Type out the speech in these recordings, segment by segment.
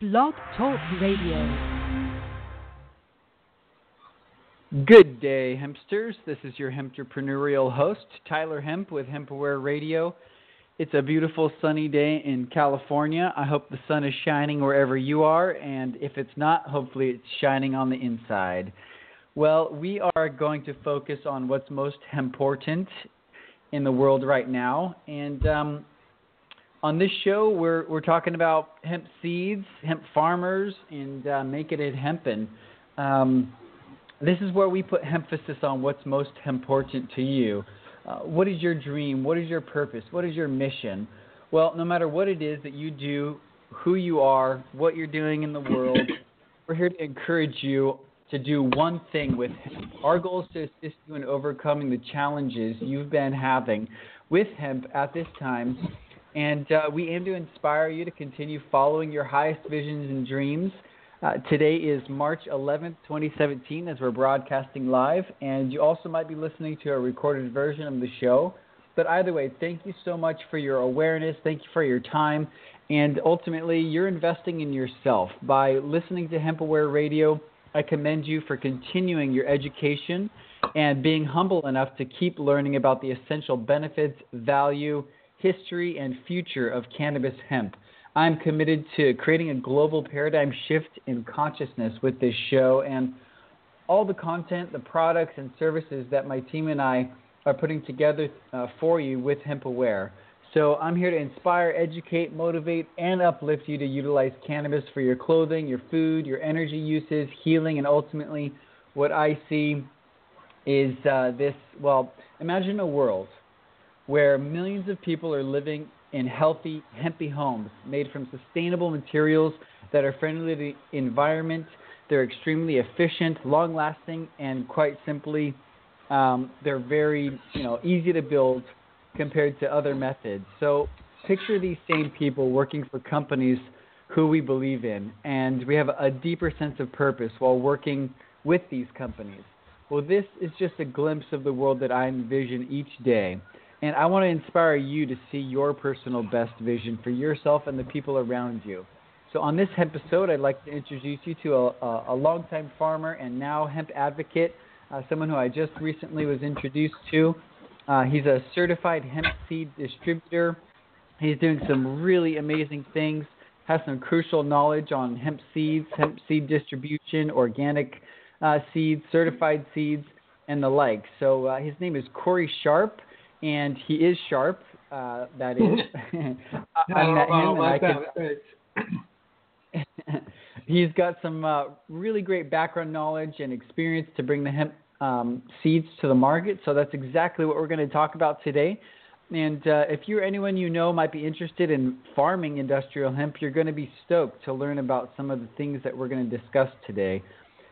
Blog Talk Radio. Good day, hempsters. This is your hempreneurial host, Tyler Hemp with HempAware Radio. It's a beautiful sunny day in California. I hope the sun is shining wherever you are, and if it's not, hopefully it's shining on the inside. Well, we are going to focus on what's most important in the world right now, and um, on this show, we're we're talking about hemp seeds, hemp farmers, and uh, making it hempen. Um, this is where we put emphasis on what's most important to you. Uh, what is your dream? What is your purpose? What is your mission? Well, no matter what it is that you do, who you are, what you're doing in the world, we're here to encourage you to do one thing with hemp. Our goal is to assist you in overcoming the challenges you've been having with hemp at this time and uh, we aim to inspire you to continue following your highest visions and dreams. Uh, today is March 11th, 2017, as we're broadcasting live, and you also might be listening to a recorded version of the show. But either way, thank you so much for your awareness. Thank you for your time. And ultimately, you're investing in yourself. By listening to HempAware Radio, I commend you for continuing your education and being humble enough to keep learning about the essential benefits, value, history, and future of cannabis hemp. I'm committed to creating a global paradigm shift in consciousness with this show and all the content, the products, and services that my team and I are putting together uh, for you with HempAware. So I'm here to inspire, educate, motivate, and uplift you to utilize cannabis for your clothing, your food, your energy uses, healing, and ultimately what I see is uh, this well, imagine a world where millions of people are living in healthy, hempy homes made from sustainable materials that are friendly to the environment. They're extremely efficient, long lasting, and quite simply, um, they're very you know, easy to build compared to other methods. So picture these same people working for companies who we believe in, and we have a deeper sense of purpose while working with these companies. Well, this is just a glimpse of the world that I envision each day. And I want to inspire you to see your personal best vision for yourself and the people around you. So, on this episode, I'd like to introduce you to a, a, a longtime farmer and now hemp advocate, uh, someone who I just recently was introduced to. Uh, he's a certified hemp seed distributor. He's doing some really amazing things, has some crucial knowledge on hemp seeds, hemp seed distribution, organic uh, seeds, certified seeds, and the like. So, uh, his name is Cory Sharp and he is sharp. Uh, that is, I, I met him, and I can. he's got some uh, really great background knowledge and experience to bring the hemp um, seeds to the market. So that's exactly what we're going to talk about today. And uh, if you're anyone you know might be interested in farming industrial hemp, you're going to be stoked to learn about some of the things that we're going to discuss today.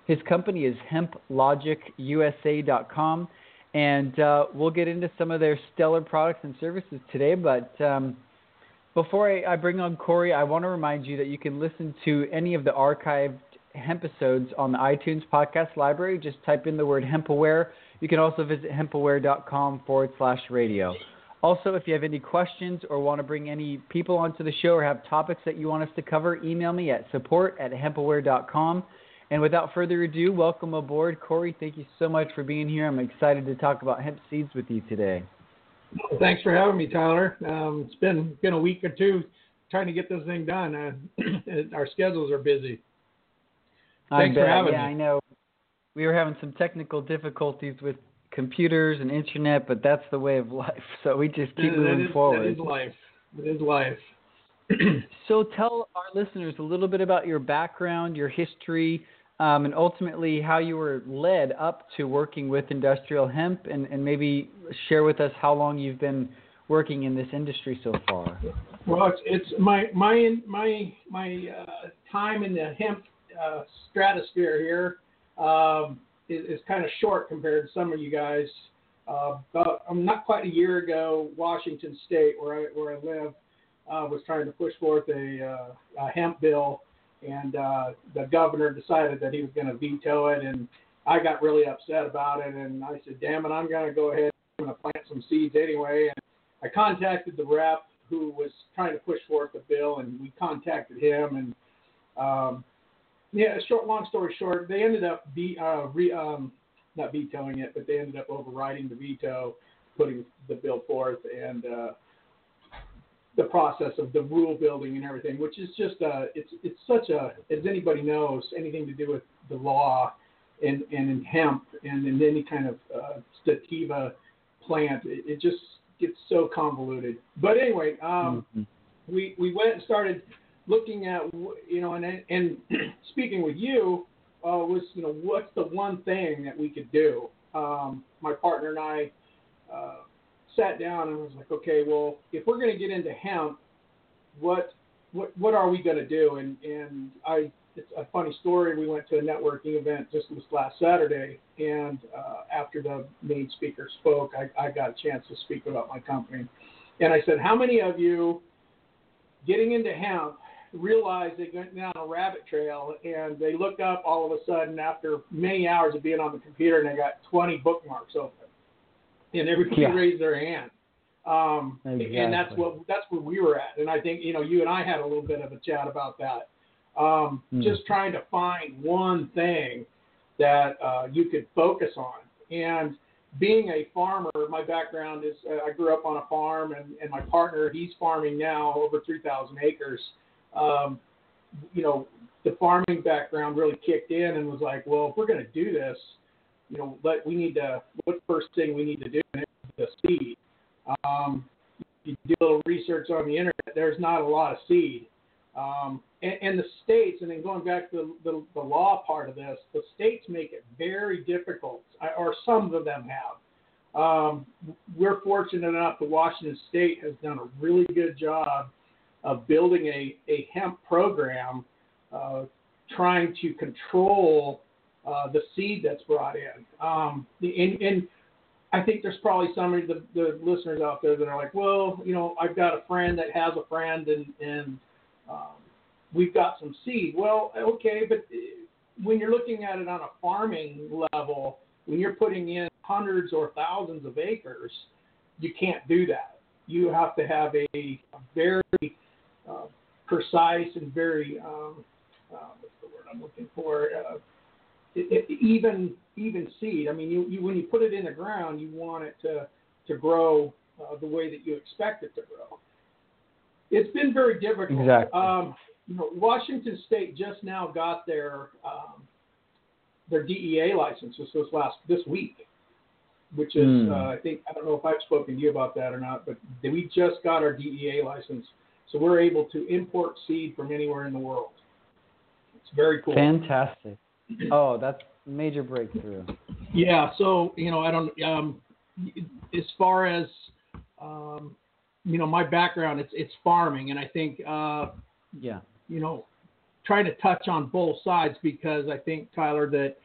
His company is hemplogicUSA.com and uh, we'll get into some of their stellar products and services today. But um, before I, I, bring on Cory, I want to remind you that you can listen to any of the archived episodes on the iTunes podcast library. Just type in the word HempAware. You can also visit hempaware.com forward slash radio. Also, if you have any questions or want to bring any people onto the show or have topics that you want us to cover, email me at support at hempaware.com. And without further ado, welcome aboard. Cory, thank you so much for being here. I'm excited to talk about hemp seeds with you today. Well, thanks for having me, Tyler. Um, it's been been a week or two trying to get this thing done. Uh, our schedules are busy. Thanks for having me. yeah, me. I know. We were having some technical difficulties with computers and internet, but that's the way of life. So we just keep that moving is, forward. That is life. It is life. so tell our listeners a little bit about your background, your history, um, and ultimately how you were led up to working with industrial hemp, and, and maybe share with us how long you've been working in this industry so far. Well, it's, it's my my my my uh, time in the hemp uh, stratosphere here um, is, is kind of short compared to some of you guys. Uh, but I'm not quite a year ago, Washington State, where I where I live, uh, was trying to push forth a, uh, a hemp bill and uh, the governor decided that he was going to veto it, and I got really upset about it, and I said, "Damn it, I'm going to go ahead and plant some seeds anyway." And I contacted the rep who was trying to push forth the bill, and we contacted him, and Um, yeah, short, long story short, they ended up be, uh, re, um, not vetoing it, but they ended up overriding the veto, putting the bill forth, and uh, the process of the rule building and everything, which is just uh, it's it's such a as anybody knows anything to do with the law and and in hemp and in any kind of uh, sativa plant, it, it just gets so convoluted. But anyway, um, mm-hmm. we we went and started looking at you know and and speaking with you uh, was you know what's the one thing that we could do. Um, my partner and I. Uh, sat down and was like, okay, well, if we're going to get into hemp, what what what are we going to do? And and I it's a funny story. We went to a networking event just this last Saturday, and uh, after the main speaker spoke, I, I got a chance to speak about my company, and I said, how many of you getting into hemp realized they went down a rabbit trail and they looked up all of a sudden after many hours of being on the computer and they got 20 bookmarks open and everybody yeah. raised their hand. Um, exactly. And that's what that's where we were at. And I think you know you and I had a little bit of a chat about that. Um, mm. Just trying to find one thing that uh, you could focus on. And being a farmer, my background is uh, I grew up on a farm, and, and my partner he's farming now over 3,000 acres. Um, you know, the farming background really kicked in and was like, well, if we're going to do this, you know, but we need to, what first thing we need to do is the seed. Um, you do a little research on the internet, there's not a lot of seed. Um, and, and the states, and then going back to the, the, the law part of this, the states make it very difficult, or some of them have. Um, we're fortunate enough that Washington State has done a really good job of building a, a hemp program, uh, trying to control uh, the seed that's brought in. Um, and, and I think there's probably some of the, the listeners out there that are like, well, you know, I've got a friend that has a friend, and and um, we've got some seed. Well, okay, but when you're looking at it on a farming level, when you're putting in hundreds or thousands of acres, you can't do that. You have to have a, a very uh, precise and very um, uh, what's the word I'm looking for? Uh, it, it, even even seed. I mean, you, you when you put it in the ground, you want it to to grow uh, the way that you expect it to grow. It's been very difficult. Exactly. Um, you know, Washington State just now got their um, their DEA license this last this week, which is mm. uh, I think I don't know if I've spoken to you about that or not, but we just got our DEA license, so we're able to import seed from anywhere in the world. It's very cool. Fantastic. Oh, that's major breakthrough. Yeah. So you know, I don't. Um, as far as um, you know, my background it's it's farming, and I think uh, yeah, you know, trying to touch on both sides because I think Tyler that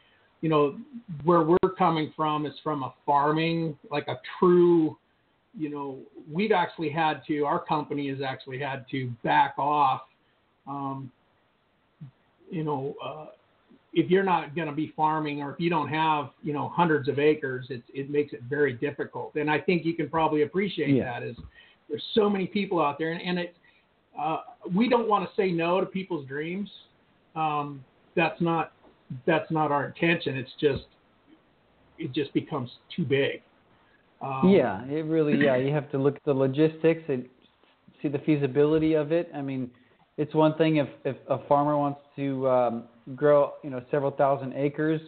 you know where we're coming from is from a farming like a true you know we've actually had to our company has actually had to back off um, you know uh, if you're not going to be farming or if you don't have you know hundreds of acres it, it makes it very difficult. And i think you can probably appreciate yeah. that is there's so many people out there and, and it uh, we don't want to say no to people's dreams. Um, that's not that's not our intention. It's just it just becomes too big. Um, yeah it really yeah you have to look at the logistics and see the feasibility of it. I mean it's one thing if if a farmer wants to um, grow you know several thousand acres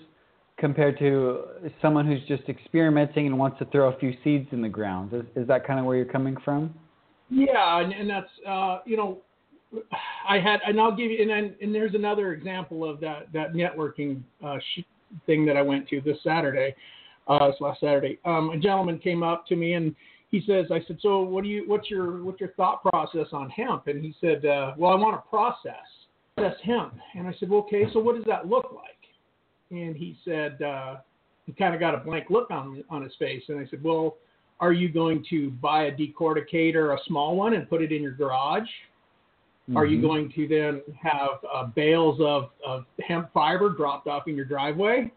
compared to someone who's just experimenting and wants to throw a few seeds in the ground. Is, is that kind of where you're coming from? Yeah, and, and that's uh, you know, I had, and I'll give you, and then, and there's another example of that that networking uh, thing that I went to this Saturday, uh, this last Saturday. Um, a gentleman came up to me and he says, I said, so what do you, what's your, what's your thought process on hemp? And he said, uh, well, I want to process, process hemp. And I said, well, okay, so what does that look like? And he said, uh, he kind of got a blank look on on his face. And I said, well, are you going to buy a decorticator, a small one, and put it in your garage? Mm-hmm. Are you mm-hmm. going to then have uh, bales of, of hemp fiber dropped off in your driveway?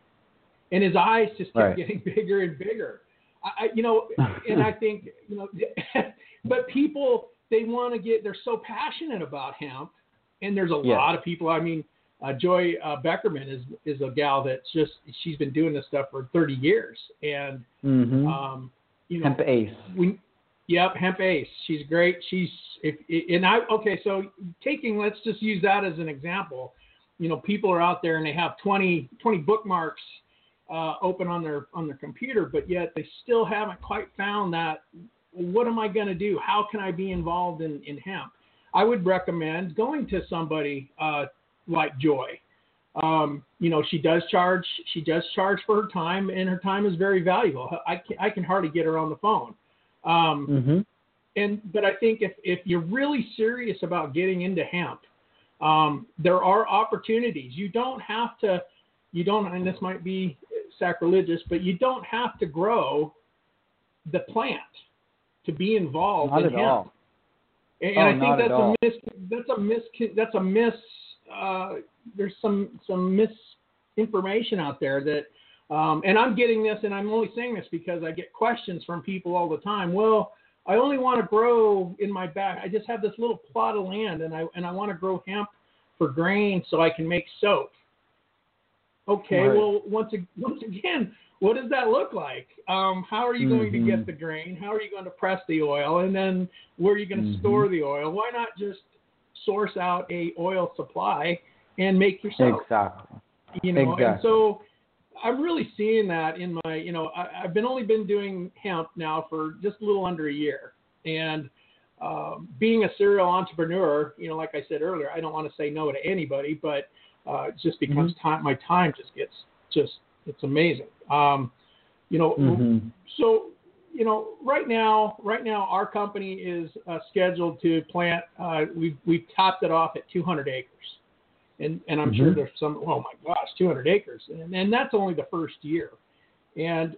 And his eyes just kept right. getting bigger and bigger. I, you know, and I think, you know, but people, they want to get, they're so passionate about hemp and there's a Yes. lot of people. I mean, uh, Joy uh, Beckerman is is a gal that's just she's been doing this stuff for 30 years, and Mm-hmm. um, you know, Hemp Ace. we, yep, Hemp Ace. She's great. She's if and I okay. So taking let's just use that as an example. You know, people are out there and they have 20 20 bookmarks uh, open on their on their computer, but yet they still haven't quite found that. What am I going to do? How can I be involved in in hemp? I would recommend going to somebody uh, like Joy. Um, you know, she does charge. She does charge for her time, and her time is very valuable. I can, I can hardly get her on the phone. Um, Mm-hmm. and but I think if if you're really serious about getting into hemp, um, there are opportunities. You don't have to. You don't, and this might be sacrilegious, but you don't have to grow the plant to be involved Not in at hemp. all. And, Oh, and I think at that's a mis that's a mis that's a miss uh, there's some some misinformation out there that um, and I'm getting this and I'm only saying this because I get questions from people all the time. Well, I only want to grow in my back. I just have this little plot of land and I and I want to grow hemp for grain so I can make soap. Okay, Right. well once once again, what does that look like? Um, how are you going to Mhm. get the grain? How are you going to press the oil? And then where are you going to Mhm. store the oil? Why not just source out a oil supply and make your soap? Exactly. You know, and so I'm really seeing that in my, you know, I, I've been only been doing hemp now for just a little under a year, and um, being a serial entrepreneur, you know, like I said earlier, I don't want to say no to anybody, but uh, it just becomes time. My time just gets just it's amazing. Um, you know, Mhm. so you know, right now, right now, our company is uh, scheduled to plant. Uh, we've we've topped it off at 200 acres, and and I'm sure Mhm. there's some. Oh my gosh, 200 acres, and and that's only the first year, and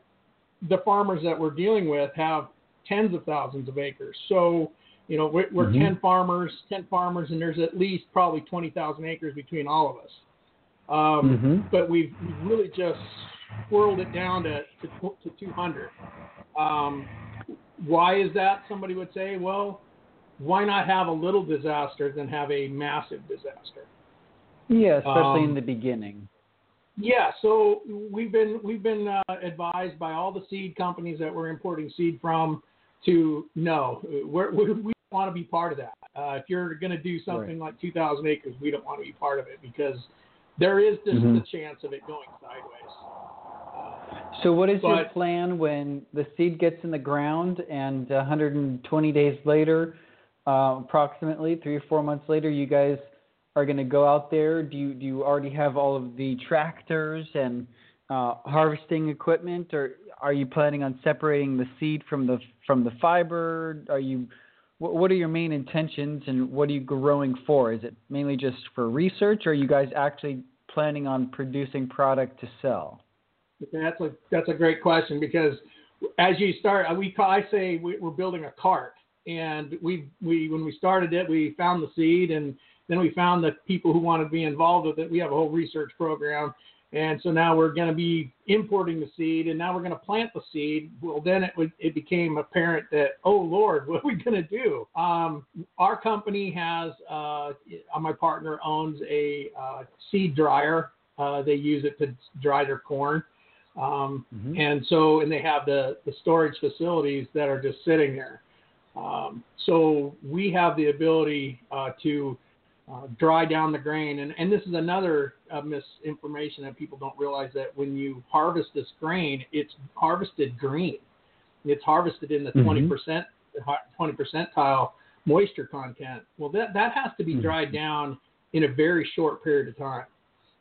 the farmers that we're dealing with have tens of thousands of acres. So you know, we're, we're Mhm. 10 farmers, 10 farmers, and there's at least probably 20,000 acres between all of us. Um, Mhm. but we've really just whirled it down to, to, to 200. Um, why is that? Somebody would say, well, why not have a little disaster than have a massive disaster? Yeah, especially Um, in the beginning. Yeah, so we've been we've been uh, advised by all the seed companies that we're importing seed from to no, we're, we want to be part of that. Uh, if you're going to do something like 2,000 acres, we don't want to be part of it because there is just Mhm. the chance of it going sideways. Uh, So, what is your plan when the seed gets in the ground and 120 days later, uh, approximately three or four months later, you guys are going to go out there? Do you do you already have all of the tractors and uh, harvesting equipment, or are you planning on separating the seed from the from the fiber? Are you what, are your main intentions, and what are you growing for? Is it mainly just for research, or are you guys actually planning on producing product to sell? That's a that's a great question because as you start, we I say we, we're building a cart, and we we when we started it, we found the seed, and then we found the people who wanted to be involved with it. We have a whole research program, and so now we're going to be importing the seed, and now we're going to plant the seed. Well, then it would it became apparent that oh Lord, what are we going to do? Um, our company has uh, my partner owns a uh, seed dryer. Uh, they use it to dry their corn. Um, Mhm. and so, and they have the, the storage facilities that are just sitting there. Um, so we have the ability uh, to uh, dry down the grain. And, and this is another uh, misinformation that people don't realize that when you harvest this grain, it's harvested green. It's harvested in the Mhm. 20%, 20 percentile moisture content. Well, that, that has to be Mhm. dried down in a very short period of time.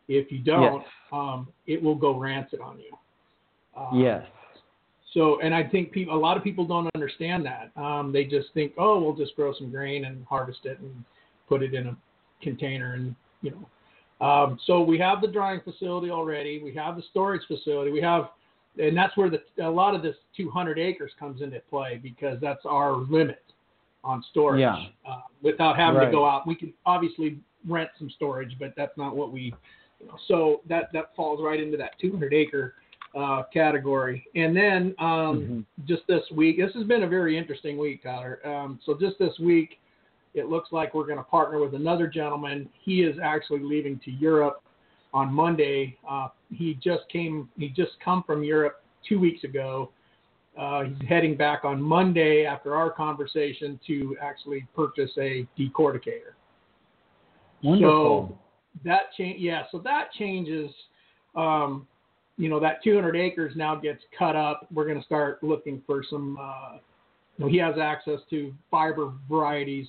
If you don't, Yes. um, it will go rancid on you. Um, Yes. So, and I think people, a lot of people don't understand that. Um, they just think, oh, we'll just grow some grain and harvest it and put it in a container, and you know. Um, so we have the drying facility already. We have the storage facility. We have, and that's where the a lot of this 200 acres comes into play because that's our limit on storage. Yeah. Uh, without having Right. to go out, we can obviously rent some storage, but that's not what we. You know, so that that falls right into that 200 acre uh, category. And then um, Mhm. just this week, this has been a very interesting week, Tyler. Um, so just this week, it looks like we're going to partner with another gentleman. He is actually leaving to Europe on Monday. Uh, he just came. He just come from Europe two weeks ago. Uh, he's heading back on Monday after our conversation to actually purchase a decorticator. Wonderful. So that change, yeah. So that changes. Um, you know, that 200 acres now gets cut up. We're going to start looking for some. Uh, you know, he has access to fiber varieties.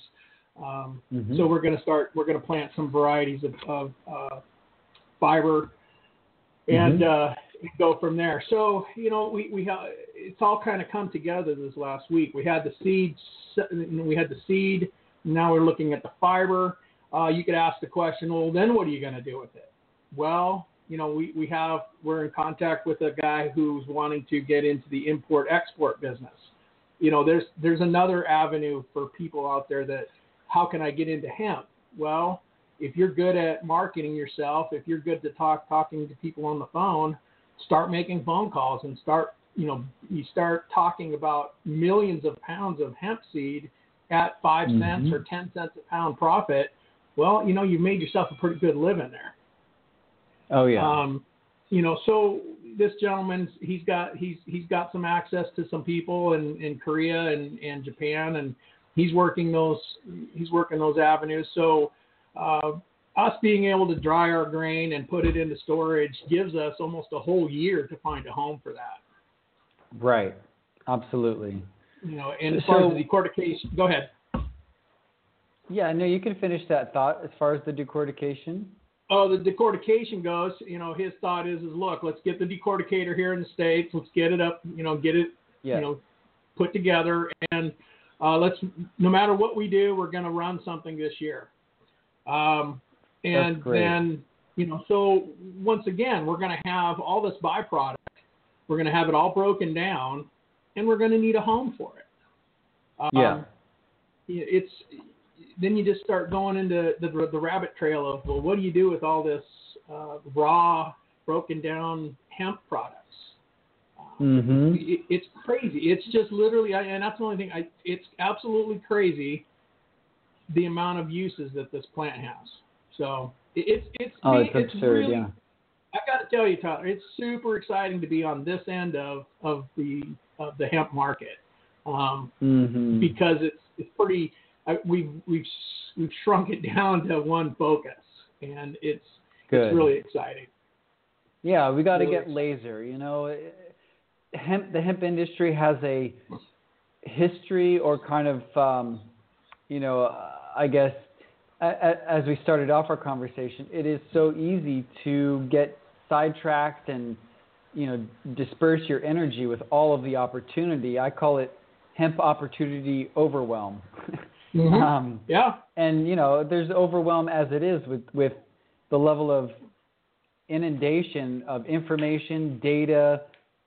Um, Mhm. So we're going to start. We're going to plant some varieties of, of uh, fiber, and uh, go from there. So you know, we we have it's all kind of come together this last week. We had the seeds. We had the seed. Now we're looking at the fiber. Uh, you could ask the question, well, then what are you going to do with it? Well, you know, we, we have we're in contact with a guy who's wanting to get into the import export business. You know, there's there's another avenue for people out there that how can I get into hemp? Well, if you're good at marketing yourself, if you're good to talk talking to people on the phone, start making phone calls and start you know you start talking about millions of pounds of hemp seed at 5 cents Mhm. or ten cents a pound profit. Well, you know you've made yourself a pretty good living there. Oh yeah. Um, you know, so this gentleman, he's got he's he's got some access to some people in, in Korea and, and Japan, and he's working those he's working those avenues. So uh, us being able to dry our grain and put it into storage gives us almost a whole year to find a home for that. right. Absolutely. You know, and as far as the decortication, go ahead. Yeah. No, you can finish that thought as far as the decortication. Oh, the decortication goes, you know, his thought is, is look, let's get the decorticator here in the states. Let's get it up, you know, get it Yeah. you know, put together, and uh, let's no matter what we do, we're going to run something this year. Um, and then you know, so once again, we're going to have all this byproduct. We're going to have it all broken down, and we're going to need a home for it. Um, Yeah. It's then you just start going into the the rabbit trail of well, what do you do with all this uh, raw, broken down hemp products? Mm-hmm. it, it's crazy. It's just literally, I, and that's the only thing. I, it's absolutely crazy the amount of uses that this plant has. So it, it's it's Oh, me- it's absurd. really, yeah. I got to tell you, Tyler, it's super exciting to be on this end of of the of the hemp market um, Mm-hmm. because it's it's pretty. I, we've we've we've shrunk it down to one focus, and it's Good. it's really exciting. Yeah, we got to Really get laser. You know, hemp. The hemp industry has a history, or kind of, um, you know, I guess, a, a, as we started off our conversation, it is so easy to get sidetracked and, you know, disperse your energy with all of the opportunity. I call it hemp opportunity overwhelm. um, Yeah. and you know there's overwhelm as it is with with the level of inundation of information data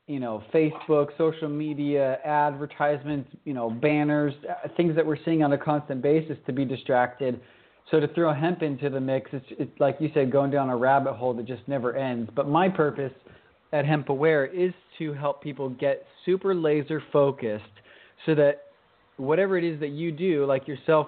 you know facebook social media advertisements you know banners uh, things that we're seeing on a constant basis to be distracted. So to throw hemp into the mix it's, it's like you said going down a rabbit hole that just never ends. But my purpose at hemp aware is to help people get super laser focused so that whatever it is that you do like yourself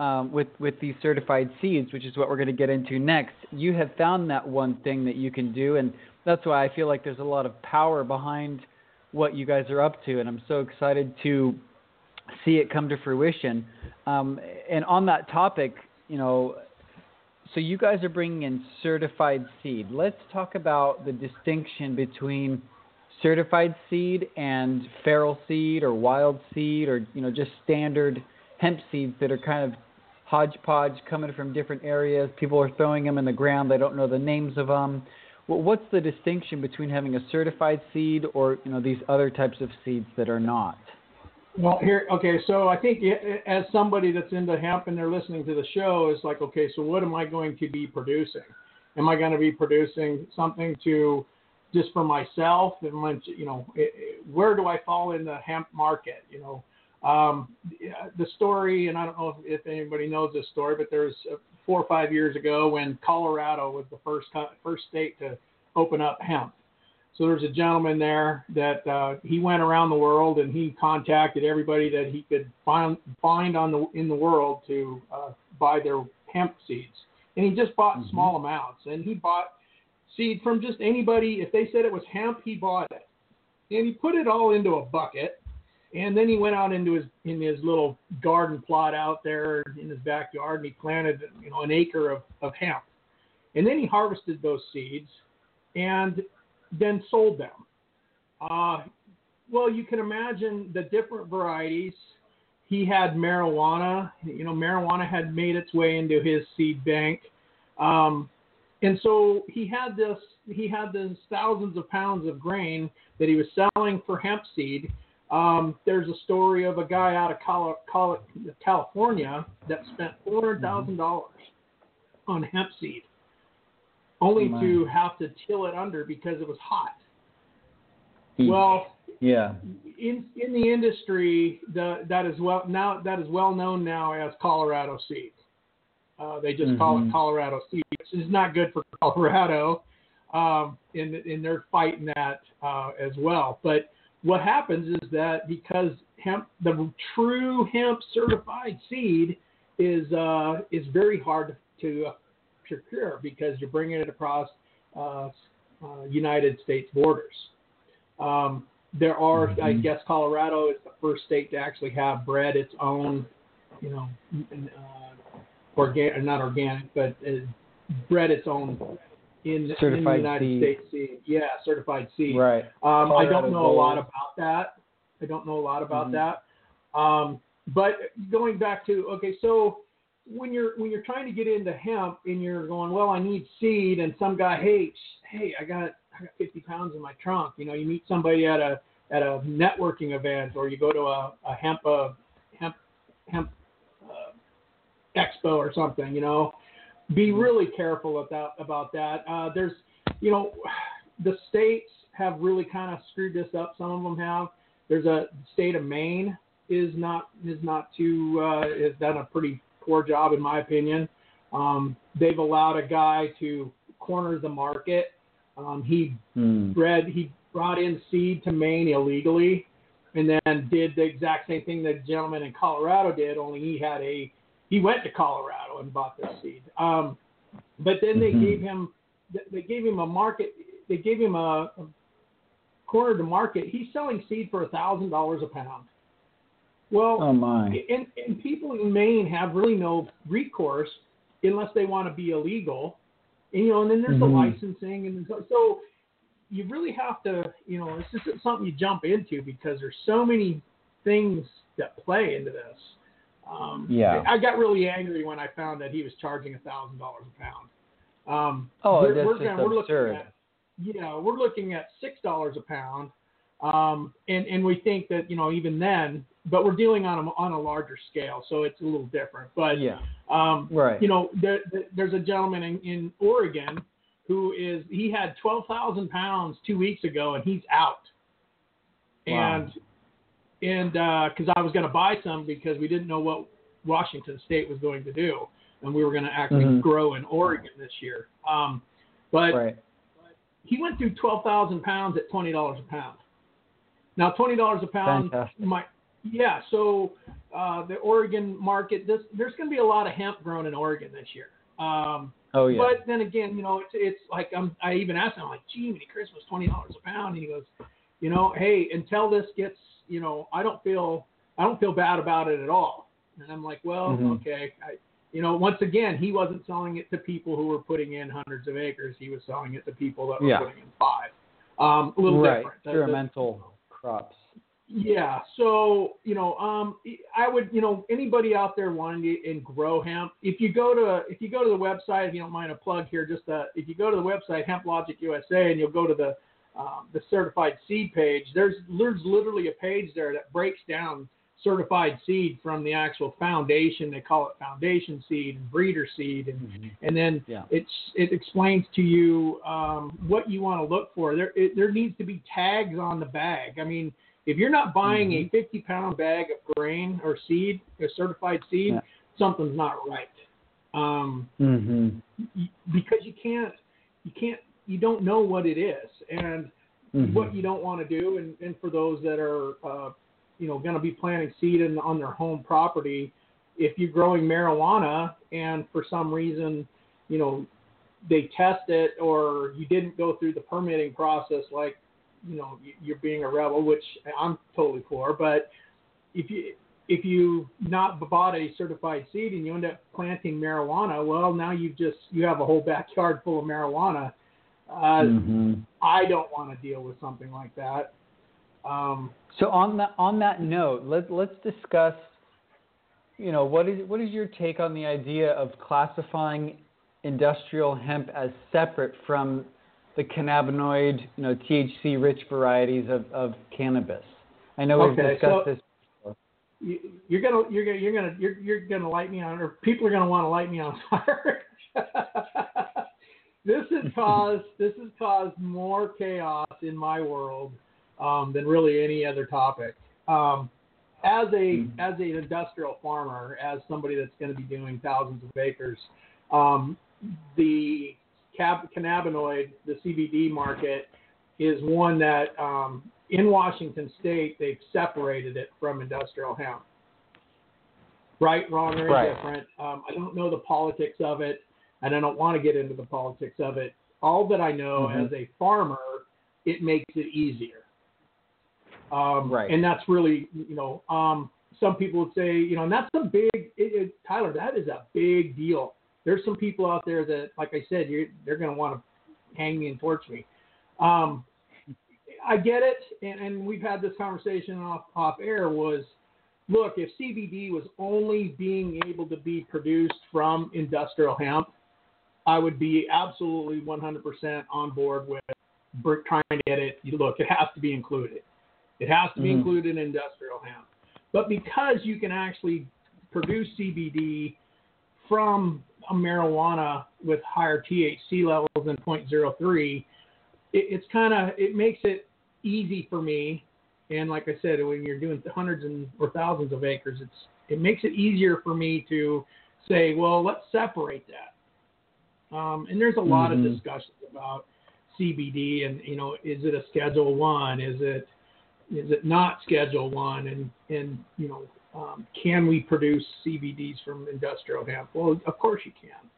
um, with with these certified seeds, which is what we're going to get into next, you have found that one thing that you can do, and that's why I feel like there's a lot of power behind what you guys are up to, and I'm so excited to see it come to fruition. Um, and on that topic, you know, so you guys are bringing in certified seed. Let's talk about the distinction between certified seed and feral seed or wild seed or you know just standard hemp seeds that are kind of hodgepodge coming from different areas. People are throwing them in the ground. They don't know the names of them. Well, what's the distinction between having a certified seed or you know these other types of seeds that are not? Well, here, okay, so I think as somebody that's into hemp and they're listening to the show, it's like, okay, so what am I going to be producing? Am I going to be producing something to just for myself? And you know, where do I fall in the hemp market? You know, um, the story, and I don't know if, if anybody knows this story, but there's uh, four or five years ago when Colorado was the first first state to open up hemp. So there's a gentleman there that uh, he went around the world and he contacted everybody that he could find find on the in the world to uh, buy their hemp seeds. And he just bought Mhm. small amounts. And he bought seed from just anybody. If they said it was hemp, he bought it. And he put it all into a bucket. And then he went out into his in his little garden plot out there in his backyard and he planted you know an acre of, of hemp. And then he harvested those seeds and then sold them. Uh, well, you can imagine the different varieties. He had marijuana. You know, marijuana had made its way into his seed bank, um, and so he had this. He had this thousands of pounds of grain that he was selling for hemp seed. Um, there's a story of a guy out of Cali- Cali- California that spent four hundred thousand dollars on hemp seed, only to have to till it under because it was hot. Well, yeah. in in the industry, the that is well now that is well known now as Colorado seed. Uh, they just call Mhm. it Colorado seed, which is not good for Colorado, um, and and they're fighting that uh, as well. But what happens is that because hemp, the true hemp certified seed is uh, is very hard to procure because you're bringing it across uh, uh, United States borders. Um, there are, I Mhm. guess, Colorado is the first state to actually have bred its own, you know, uh, organic, not organic, but uh, bred its own in, in the United seed. States seed. Yeah, certified seed. Right. Um, I don't know a lot about that. I don't know a lot about Mhm. that. Um, but going back to okay, so when you're when you're trying to get into hemp and you're going, well, I need seed, and some guy, hey, sh- hey, I got I got 50 pounds in my trunk. You know, you meet somebody at a at a networking event, or you go to a, a hemp uh, hemp hemp uh, expo or something. You know, be really careful about about that. Uh, there's, you know, the states have really kind of screwed this up. Some of them have. There's a state of Maine is not is not too uh, has done a pretty poor job in my opinion. Um, they've allowed a guy to corner the market. Um, he Hmm. bred he brought in seed to Maine illegally, and then did the exact same thing the gentleman in Colorado did. Only he had a he went to Colorado and bought this seed. Um, but then they Mhm. gave him they gave him a market. They gave him a, a corner to market. He's selling seed for a thousand dollars a pound. Well, Oh my. and, and people in Maine have really no recourse unless they want to be illegal. And, you know, and then there's the Mhm. licensing, and so, so you really have to, you know, it's just something you jump into because there's so many things that play into this. Um, Yeah. I got really angry when I found that he was charging a thousand dollars a pound. Um, Oh, we're, that's we're just we're looking absurd. at- yeah, we're looking at six dollars a pound, um, and and we think that you know even then, but we're dealing on a on a larger scale, so it's a little different. But Yeah. um, Right. you know, there, there, there's a gentleman in, in Oregon who is he had twelve thousand pounds two weeks ago, and he's out. Wow. And and because I was going to buy some because we didn't know what Washington State was going to do, and we were going to actually Mhm. grow in Oregon this year. Um, but Right. he went through twelve thousand pounds at twenty dollars a pound. Now twenty dollars a pound Fantastic. might yeah, so uh, the Oregon market, this there's going to be a lot of hemp grown in Oregon this year. Um, Oh yeah. But then again, you know, it's it's like I'm, I even asked him, I'm like, gee, many Christmas twenty dollars a pound, and he goes, you know, hey, until this gets, you know, I don't feel I don't feel bad about it at all. And I'm like, well, Mhm. okay, I, you know, once again, he wasn't selling it to people who were putting in hundreds of acres. He was selling it to people that were Yeah. putting in five. Um, a little right. different. The- the- Experimental crops. yeah. So, you know, um, I would, you know, anybody out there wanting to and grow hemp, if you go to if you go to the website, if you don't mind a plug here, just uh, if you go to the website Hemp Logic USA and you'll go to the um, the certified seed page, there's there's literally a page there that breaks down certified seed from the actual foundation. They call it foundation seed and breeder seed, and Mhm. and then Yeah. it's it explains to you um, what you want to look for. There it, there needs to be tags on the bag. I mean, if you're not buying a 50 pound bag of grain or seed, a certified seed, Yeah. something's not right. Um, Mhm. y- because you can't you can't you don't know what it is and mm-hmm. what you don't want to do, and, and for those that are, uh, you know, going to be planting seed in, on their home property, if you're growing marijuana and for some reason, you know, they test it or you didn't go through the permitting process, like, you know, you're being a rebel, which I'm totally for. But if you if you not bought a certified seed and you end up planting marijuana, well, now you've just you have a whole backyard full of marijuana. Uh, mm-hmm. I don't want to deal with something like that. Um, so on that on that note, let let's discuss. You know, what is what is your take on the idea of classifying industrial hemp as separate from the cannabinoid, you know, THC rich varieties of, of cannabis? I know we've okay, discussed so, this you're gonna you're gonna you're gonna you're, you're gonna light me on or people are gonna want to light me on fire. this has caused this has caused more chaos in my world um, than really any other topic. Um, as a mm-hmm. as an industrial farmer, as somebody that's going to be doing thousands of acres, um, the cab- cannabinoid, the CBD market, is one that um, in Washington State, they've separated it from industrial hemp. Right, wrong, or right. different. Um, I don't know the politics of it, and I don't want to get into the politics of it. All that I know mm-hmm. as a farmer, it makes it easier. Um, right. And that's really, you know, um, some people would say, you know, and that's a big, it, it, Tyler, that is a big deal. There's some people out there that, like I said, you're, they're going to want to hang me and torch me. Um, I get it, and, and we've had this conversation off off air. Was look if CBD was only being able to be produced from industrial hemp, I would be absolutely 100% on board with trying to get it. Look, it has to be included. It has to be mm-hmm. included in industrial hemp. But because you can actually produce CBD from a marijuana with higher THC levels than 0.03, it, it's kind of it makes it easy for me. And like I said, when you're doing hundreds and or thousands of acres, it's it makes it easier for me to say, well, let's separate that. Um, and there's a lot mm-hmm. of discussions about CBD and you know, is it a Schedule One? Is it is it not Schedule One? And and you know, um, can we produce CBDs from industrial hemp? Well, of course you can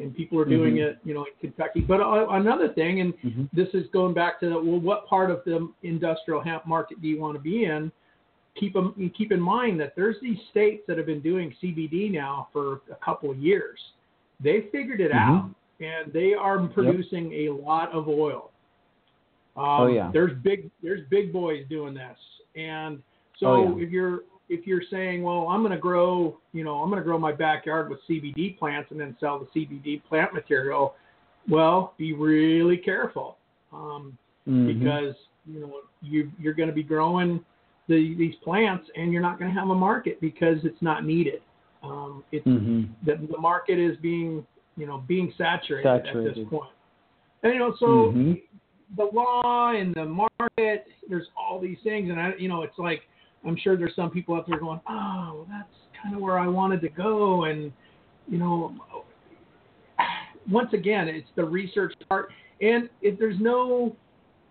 and people are doing mm-hmm. it, you know, in Kentucky. But uh, another thing, and mm-hmm. this is going back to the, well, what part of the industrial hemp market do you want to be in? Keep them, keep in mind that there's these states that have been doing CBD now for a couple of years. They figured it mm-hmm. out, and they are producing yep. a lot of oil. Um, oh yeah. There's big, there's big boys doing this, and so oh, yeah. if you're if you're saying, well, I'm going to grow, you know, I'm going to grow my backyard with CBD plants and then sell the CBD plant material, well, be really careful um, mm-hmm. because you know you you're going to be growing the, these plants and you're not going to have a market because it's not needed. Um, it's mm-hmm. the, the market is being you know being saturated, saturated. at this point. And you know, so mm-hmm. the law and the market, there's all these things, and I, you know, it's like I'm sure there's some people out there going, oh, that's kind of where I wanted to go. And, you know, once again, it's the research part. And if there's no,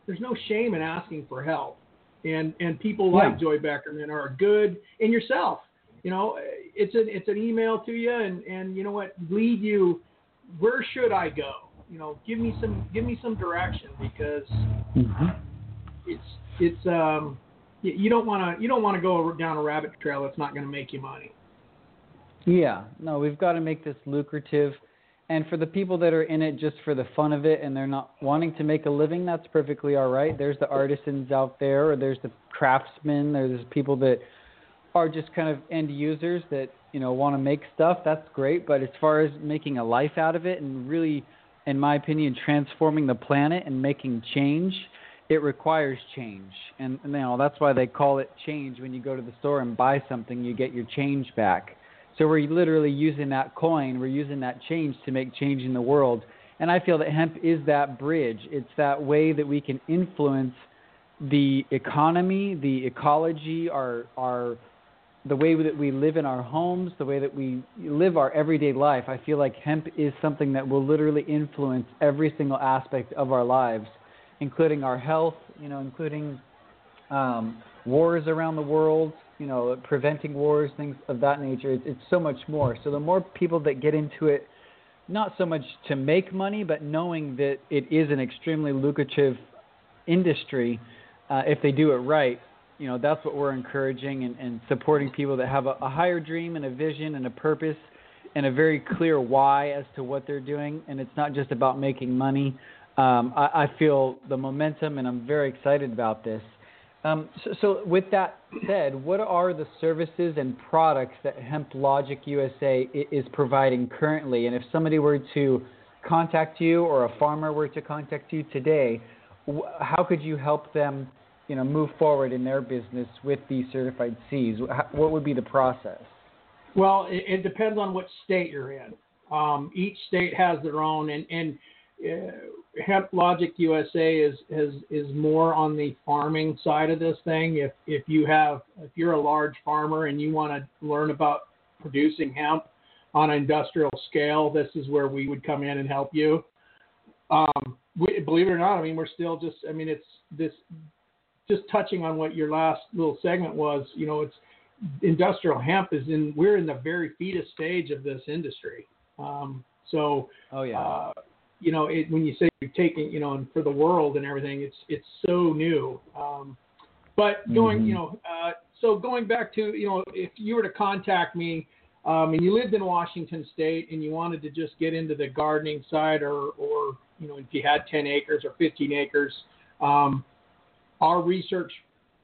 there's no shame in asking for help. And, and people yeah. like Joy Beckerman are good and yourself, you know, it's an, it's an email to you and, and you know what, lead you, where should I go? You know, give me some, give me some direction because mm-hmm. it's, it's, um, you don't want to you don't want to go down a rabbit trail that's not going to make you money. Yeah, no, we've got to make this lucrative. And for the people that are in it just for the fun of it and they're not wanting to make a living, that's perfectly all right. There's the artisans out there, or there's the craftsmen, there's people that are just kind of end users that you know want to make stuff. That's great. But as far as making a life out of it and really, in my opinion, transforming the planet and making change, it requires change, and you know that's why they call it change. When you go to the store and buy something, you get your change back. So we're literally using that coin, we're using that change to make change in the world. And I feel that hemp is that bridge. It's that way that we can influence the economy, the ecology, our our the way that we live in our homes, the way that we live our everyday life. I feel like hemp is something that will literally influence every single aspect of our lives including our health, you know, including um, wars around the world, you know, preventing wars, things of that nature. It's, it's so much more. So the more people that get into it, not so much to make money, but knowing that it is an extremely lucrative industry uh, if they do it right. You know, that's what we're encouraging and, and supporting people that have a, a higher dream and a vision and a purpose and a very clear why as to what they're doing. And it's not just about making money. Um, I, I feel the momentum, and I'm very excited about this. Um, so, so, with that said, what are the services and products that Hemp Logic USA is providing currently? And if somebody were to contact you or a farmer were to contact you today, how could you help them, you know, move forward in their business with these certified seeds? What would be the process? Well, it, it depends on which state you're in. Um, each state has their own, and, and uh, Hemp Logic USA is, is is more on the farming side of this thing. If if you have if you're a large farmer and you want to learn about producing hemp on an industrial scale, this is where we would come in and help you. Um, we, believe it or not, I mean we're still just I mean it's this just touching on what your last little segment was. You know, it's industrial hemp is in we're in the very fetus stage of this industry. Um, so oh yeah. Uh, you know, it, when you say you're taking, you know, and for the world and everything, it's it's so new. Um, but going, mm-hmm. you know, uh, so going back to, you know, if you were to contact me um, and you lived in Washington State and you wanted to just get into the gardening side, or, or you know, if you had 10 acres or 15 acres, um, our research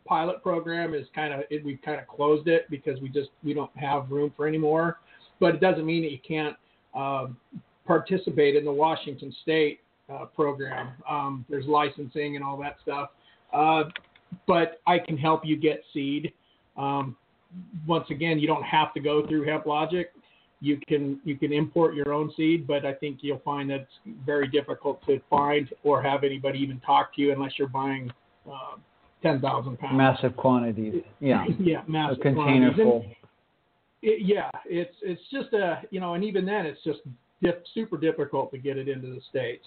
pilot program is kind of we've kind of closed it because we just we don't have room for anymore. But it doesn't mean that you can't um, participate in the Washington State uh, program. Um, there's licensing and all that stuff. Uh, but I can help you get seed. Um, once again, you don't have to go through HempLogic. You can you can import your own seed, but I think you'll find that it's very difficult to find or have anybody even talk to you unless you're buying uh, ten thousand pounds. Massive quantities. Yeah. yeah, massive a container quantities. full. It, yeah, it's it's just a you know, and even then, it's just dip, super difficult to get it into the states.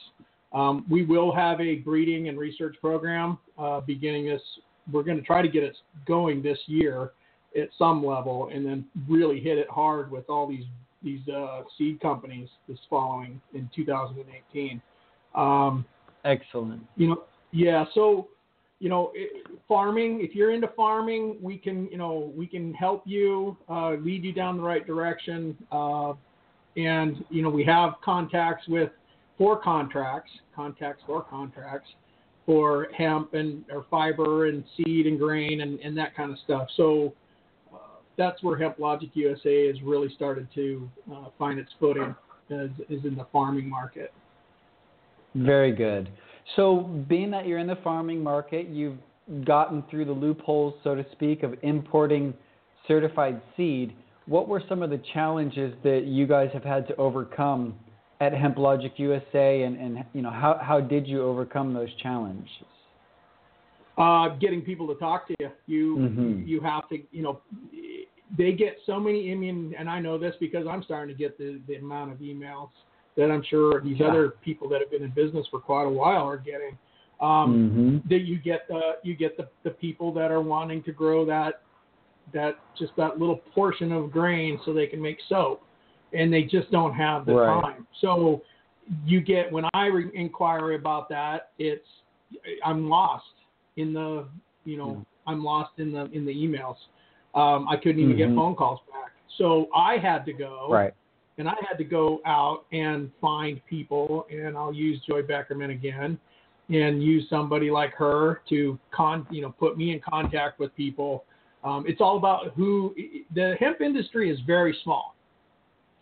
Um, we will have a breeding and research program uh, beginning this. We're going to try to get it going this year at some level, and then really hit it hard with all these these uh, seed companies this following in 2018. Um, Excellent. You know, yeah. So, you know, farming. If you're into farming, we can, you know, we can help you, uh, lead you down the right direction. Uh, and you know we have contacts with for contracts, contacts for contracts for hemp and or fiber and seed and grain and, and that kind of stuff. So uh, that's where Hemp Logic USA has really started to uh, find its footing, is, is in the farming market. Very good. So, being that you're in the farming market, you've gotten through the loopholes, so to speak, of importing certified seed what were some of the challenges that you guys have had to overcome at HempLogic USA, and, and you know how how did you overcome those challenges? Uh, getting people to talk to you. You mm-hmm. you have to you know they get so many. I mean, and I know this because I'm starting to get the the amount of emails that I'm sure these yeah. other people that have been in business for quite a while are getting. Um, mm-hmm. That you get the you get the the people that are wanting to grow that that just that little portion of grain so they can make soap, and they just don't have the right. time. So you get when I re- inquire about that, it's I'm lost in the you know mm. I'm lost in the in the emails. Um, I couldn't even mm-hmm. get phone calls back. So I had to go. Right. And I had to go out and find people, and I'll use Joy Beckerman again, and use somebody like her to con, you know, put me in contact with people um, it's all about who the hemp industry is very small.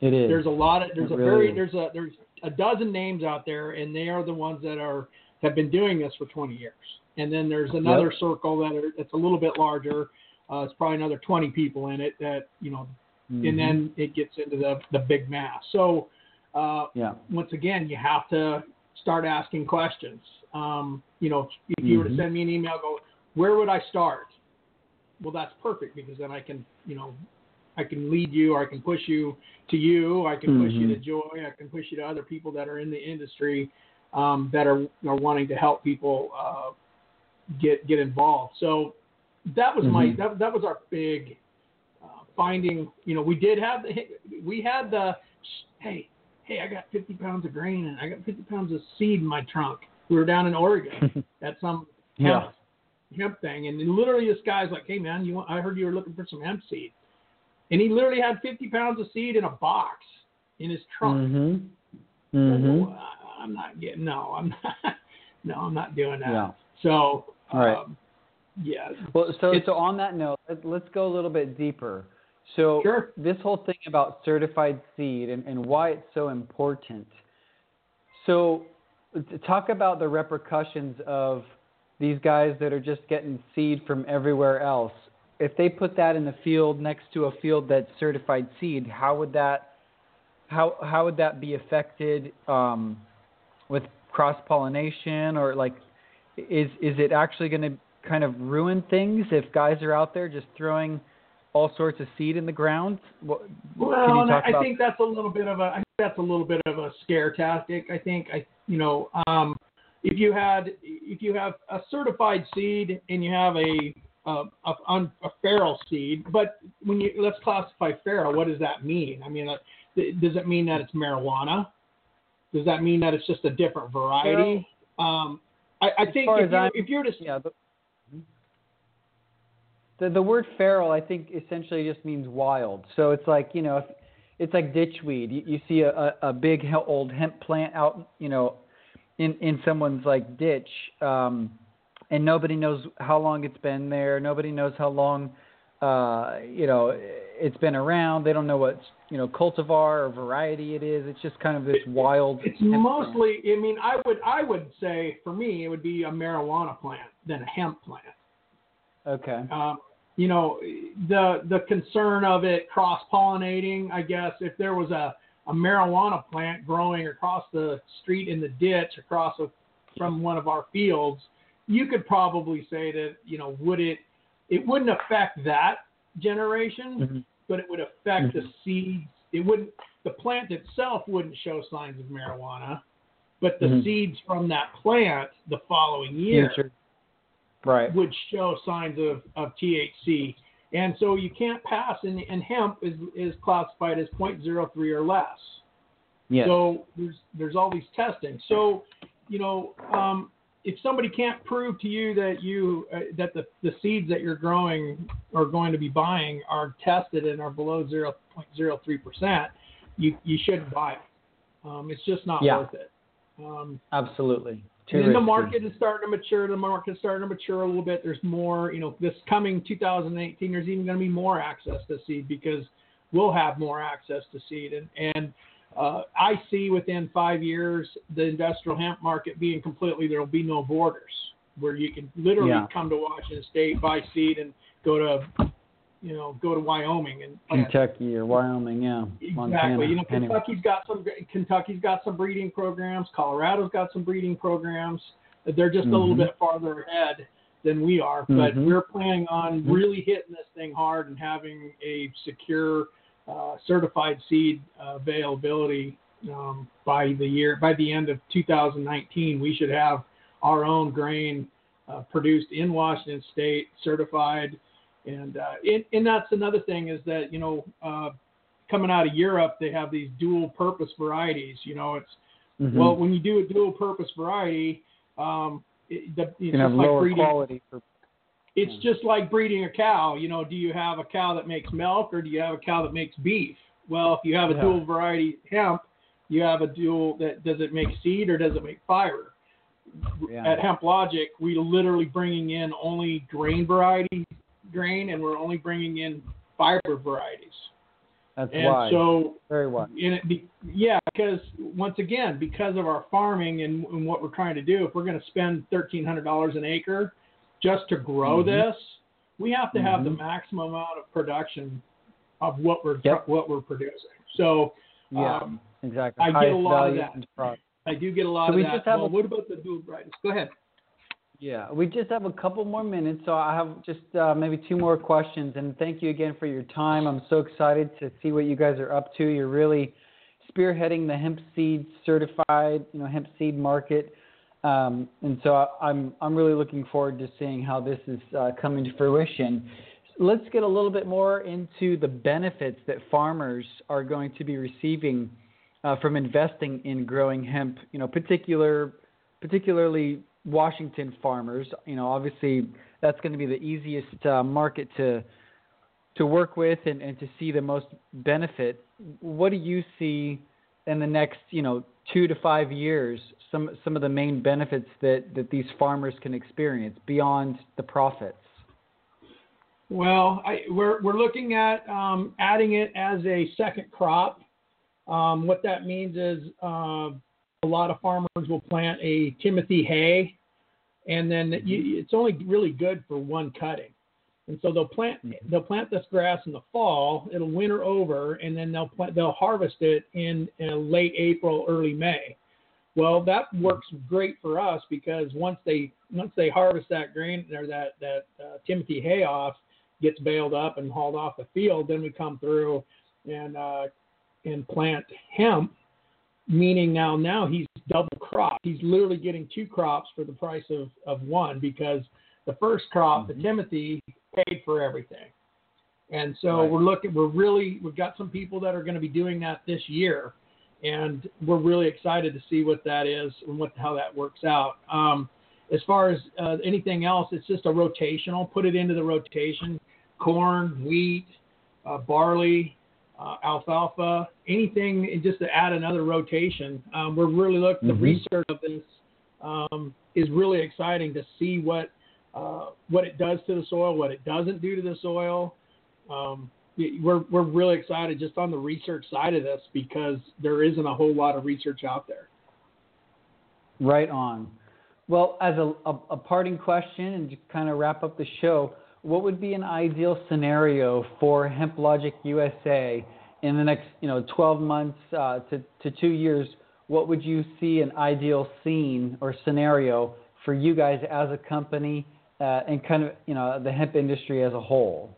It is. There's a lot of there's it a really very there's a there's a dozen names out there, and they are the ones that are have been doing this for 20 years. And then there's another yep. circle that are that's a little bit larger. Uh, it's probably another 20 people in it that you know, mm-hmm. and then it gets into the the big mass. So uh, yeah. once again, you have to start asking questions. Um, you know, if you mm-hmm. were to send me an email, go, where would I start? well, that's perfect because then I can, you know, I can lead you or I can push you to you. I can mm-hmm. push you to mm-hmm. Joy. I can push you to other people that are in the industry. um, that are are wanting to help people uh, get get involved. So that was my Mhm. that, that was our big finding. You know, we did have the we had the hey hey I got 50 pounds of grain and I got 50 pounds of seed in my trunk. We were down in Oregon at some Yeah. hemp, hemp thing, and literally this guy's like, hey man, you want, I heard you were looking for some hemp seed, and he literally had 50 pounds of seed in a box in his trunk. Mhm. I go, Mhm. "Well, I'm not getting no, I'm not no, I'm not doing that. Yeah. So Right. um, yeah, Well, so so on that note, let's go a little bit deeper. So Sure. this whole thing about certified seed and, and why it's so important. So talk about the repercussions of these guys that are just getting seed from everywhere else. If they put that in the field next to a field that's certified seed, how would that how how would that be affected um, with cross pollination or like is is it actually going to kind of ruin things if guys are out there just throwing all sorts of seed in the ground? What, Well, can you and talk I about? think that's a little bit of a I think that's a little bit of a scare tactic. I think I you know um, if you had if you have a certified seed and you have a a, a, a feral seed, but when you let's classify feral, what does that mean? I mean, uh, th- does it mean that it's marijuana? Does that mean that it's just a different variety? Um, I, I think if you're, if you're to yeah. The, the the word feral, I think, essentially just means wild. So it's like you know, it's like ditchweed. You, you see a, a, big old hemp plant out, you know, in in someone's like ditch, um, and nobody knows how long it's been there. Nobody knows how long, uh, you know, it's been around. They don't know what you know cultivar or variety it is. It's just kind of this wild. It's hemp plant. mostly. I mean, I would I would say for me it would be a marijuana plant than a hemp plant. Okay. Um, you know, the the concern of it cross pollinating. I guess if there was a a marijuana plant growing across the street in the ditch across a, from one of our fields, you could probably say that you know would it it wouldn't affect that generation, Mhm. but it would affect the Mhm. seeds. It wouldn't. The plant itself wouldn't show signs of marijuana, but the Mhm. seeds from that plant the following year Future. Right. would show signs of, of THC. And so you can't pass, and, and hemp is, is classified as 0.03 or less. Yes. So there's there's all these testing. So you know, um, if somebody can't prove to you that you uh, that the, the seeds that you're growing or going to be buying are tested and are below 0.03 percent, you you shouldn't buy it. Um, it's just not Yeah. worth it. Um, Absolutely. Too and the market is starting to mature. The market is starting to mature a little bit. There's more, you know, this coming 2018, there's even going to be more access to seed because we'll have more access to seed. And, and uh, I see within five years the industrial hemp market being completely, there will be no borders where you can literally Yeah. come to Washington State, buy seed, and go to, you know, go to Wyoming and plant Kentucky or Wyoming, yeah. Montana. Exactly. You know, Anyway. Kentucky's got some. Kentucky's got some breeding programs. Colorado's got some breeding programs. They're just a little Mhm. bit farther ahead than we are, but Mhm. we're planning on Mhm. really hitting this thing hard and having a secure, uh, certified seed availability um, by the year by the end of 2019. We should have our own grain uh, produced in Washington State, certified, and uh, and, and that's another thing is that you know. Uh, coming out of Europe, they have these dual purpose varieties. You know, it's Mhm. well when you do a dual purpose variety, um, it, the, it's you just like breeding. quality for It's yeah. just like breeding a cow. You know, do you have a cow that makes milk or do you have a cow that makes beef? Well, if you have a Yeah. dual variety hemp, you have a dual that does it make seed or does it make fiber? Yeah. At Hemp Logic, we literally bringing in only grain variety grain, and we're only bringing in fiber varieties. That's And why. so Very wise. it be, yeah, because once again, because of our farming and, and what we're trying to do, if we're going to spend thirteen hundred dollars an acre just to grow Mhm. this, we have to have the Mhm. maximum amount of production of what we're Yep. what we're producing. So Yeah. um, exactly. I get a lot of that. I do get a lot So of we that. just have well, a- what about the dual varieties? Go ahead. Yeah, we just have a couple more minutes, so I have just uh, maybe two more questions. And thank you again for your time. I'm so excited to see what you guys are up to. You're really spearheading the hemp seed certified, you know, hemp seed market. Um, and so I'm I'm really looking forward to seeing how this is uh, coming to fruition. Let's get a little bit more into the benefits that farmers are going to be receiving uh, from investing in growing hemp. You know, particular particularly Washington farmers. You know, obviously that's going to be the easiest uh, market to to work with and, and to see the most benefit. What do you see in the next, you know, two to five years? Some some of the main benefits that that these farmers can experience beyond the profits. Well, I, we're we're looking at um, adding it as a second crop. Um, what that means is uh, a lot of farmers will plant a Timothy hay, and then you, it's only really good for one cutting. And so they'll plant they'll plant this grass in the fall. It'll winter over, and then they'll plant, they'll harvest it in, in late April, early May. Well, that works great for us because once they once they harvest that grain or that that uh, Timothy hay off, gets baled up and hauled off the field, then we come through and uh, and plant hemp. Meaning now now he's double crop. He's literally getting two crops for the price of, of one because the first crop, mm-hmm. the Timothy, paid for everything. And so right. we're looking, we're really, we've got some people that are going to be doing that this year, and we're really excited to see what that is and what how that works out. Um, as far as uh, anything else, it's just a rotational. Put it into the rotation: corn, wheat, uh, barley, uh, alfalfa, anything just to add another rotation. Um, we're really looking. Mm-hmm. The research of this um, is really exciting to see what uh, what it does to the soil, what it doesn't do to the soil. Um, we're we're really excited just on the research side of this because there isn't a whole lot of research out there. Right on. Well, as a, a, a parting question and to kind of wrap up the show, what would be an ideal scenario for HempLogic USA in the next, you know, 12 months uh, to, to two years? What would you see an ideal scene or scenario for you guys as a company uh, and kind of you know the hemp industry as a whole?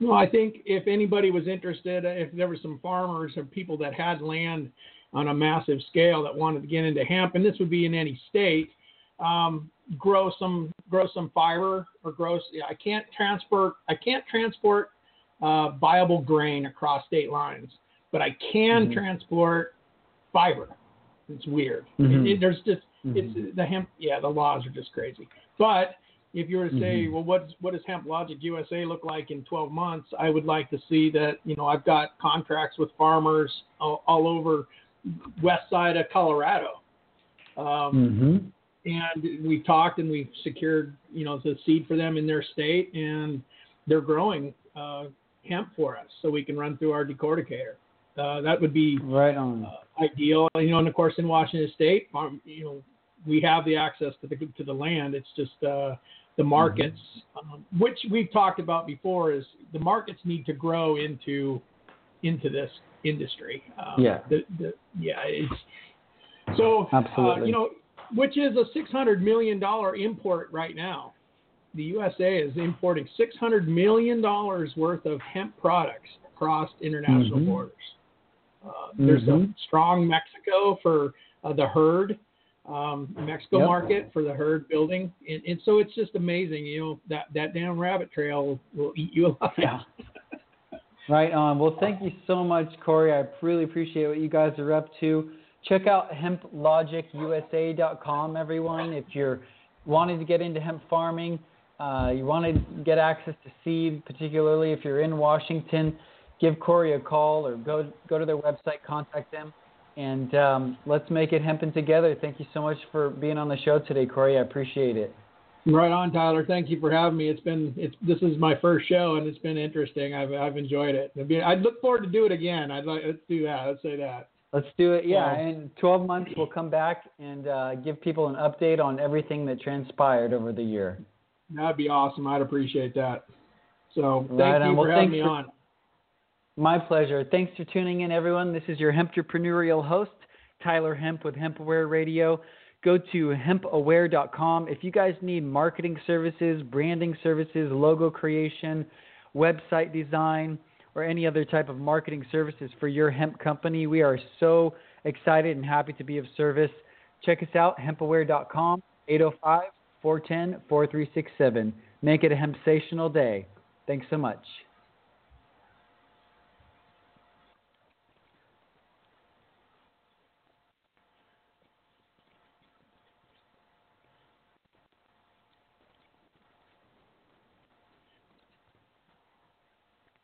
Well, I think if anybody was interested, if there were some farmers or people that had land on a massive scale that wanted to get into hemp, and this would be in any state, um, grow some grow some fiber or grow. I can't transport I can't transport uh, viable grain across state lines, but I can mm-hmm. transport fiber. It's weird. Mm-hmm. It, it, there's just mm-hmm. it's the hemp. Yeah, the laws are just crazy. But if you were to say, mm-hmm. well, what what does Hemp Logic USA look like in 12 months? I would like to see that. You know, I've got contracts with farmers all, all over west side of Colorado. Um, mm-hmm. And we've talked and we've secured, you know, the seed for them in their state, and they're growing uh, hemp for us, so we can run through our decorticator. Uh, that would be right on uh, ideal. You know, and of course in Washington State, farm, you know, we have the access to the to the land. It's just uh, the markets, mm-hmm. um, which we've talked about before, is the markets need to grow into into this industry. Um, yeah. The, the, yeah. It's so absolutely. Uh, you know, which is a six hundred million dollar import right now. The USA is importing six hundred million dollars worth of hemp products across international mm-hmm. borders. Uh, there's mm-hmm. a strong Mexico for uh, the hurd um, Mexico yep. market for the hurd building, and, and so it's just amazing. You know that that damn rabbit trail will eat you alive. Yeah. right on. Well, thank you so much, Cory. I really appreciate what you guys are up to. Check out hemplogicusa.com, everyone. If you're wanting to get into hemp farming, uh, you want to get access to seed, particularly if you're in Washington, give Cory a call or go go to their website, contact them and um, let's make it hemping together. Thank you so much for being on the show today, Cory. I appreciate it. Right on, Tyler. Thank you for having me. It's been it's this is my first show and it's been interesting. I've I've enjoyed it. I'd look forward to do it again. I'd like let's do that. Let's say that. Let's do it. Yeah, in 12 months we'll come back and uh, give people an update on everything that transpired over the year. That'd be awesome. I'd appreciate that. So thank right you for having me for, on. My pleasure. Thanks for tuning in, everyone. This is your Hemptrepreneurial host, Tyler Hemp with HempAware Radio. Go to hempaware.com. If you guys need marketing services, branding services, logo creation, website design, or any other type of marketing services for your hemp company, we are so excited and happy to be of service. Check us out, hempaware.com, 805 410 4367. Make it a hempsational day. Thanks so much.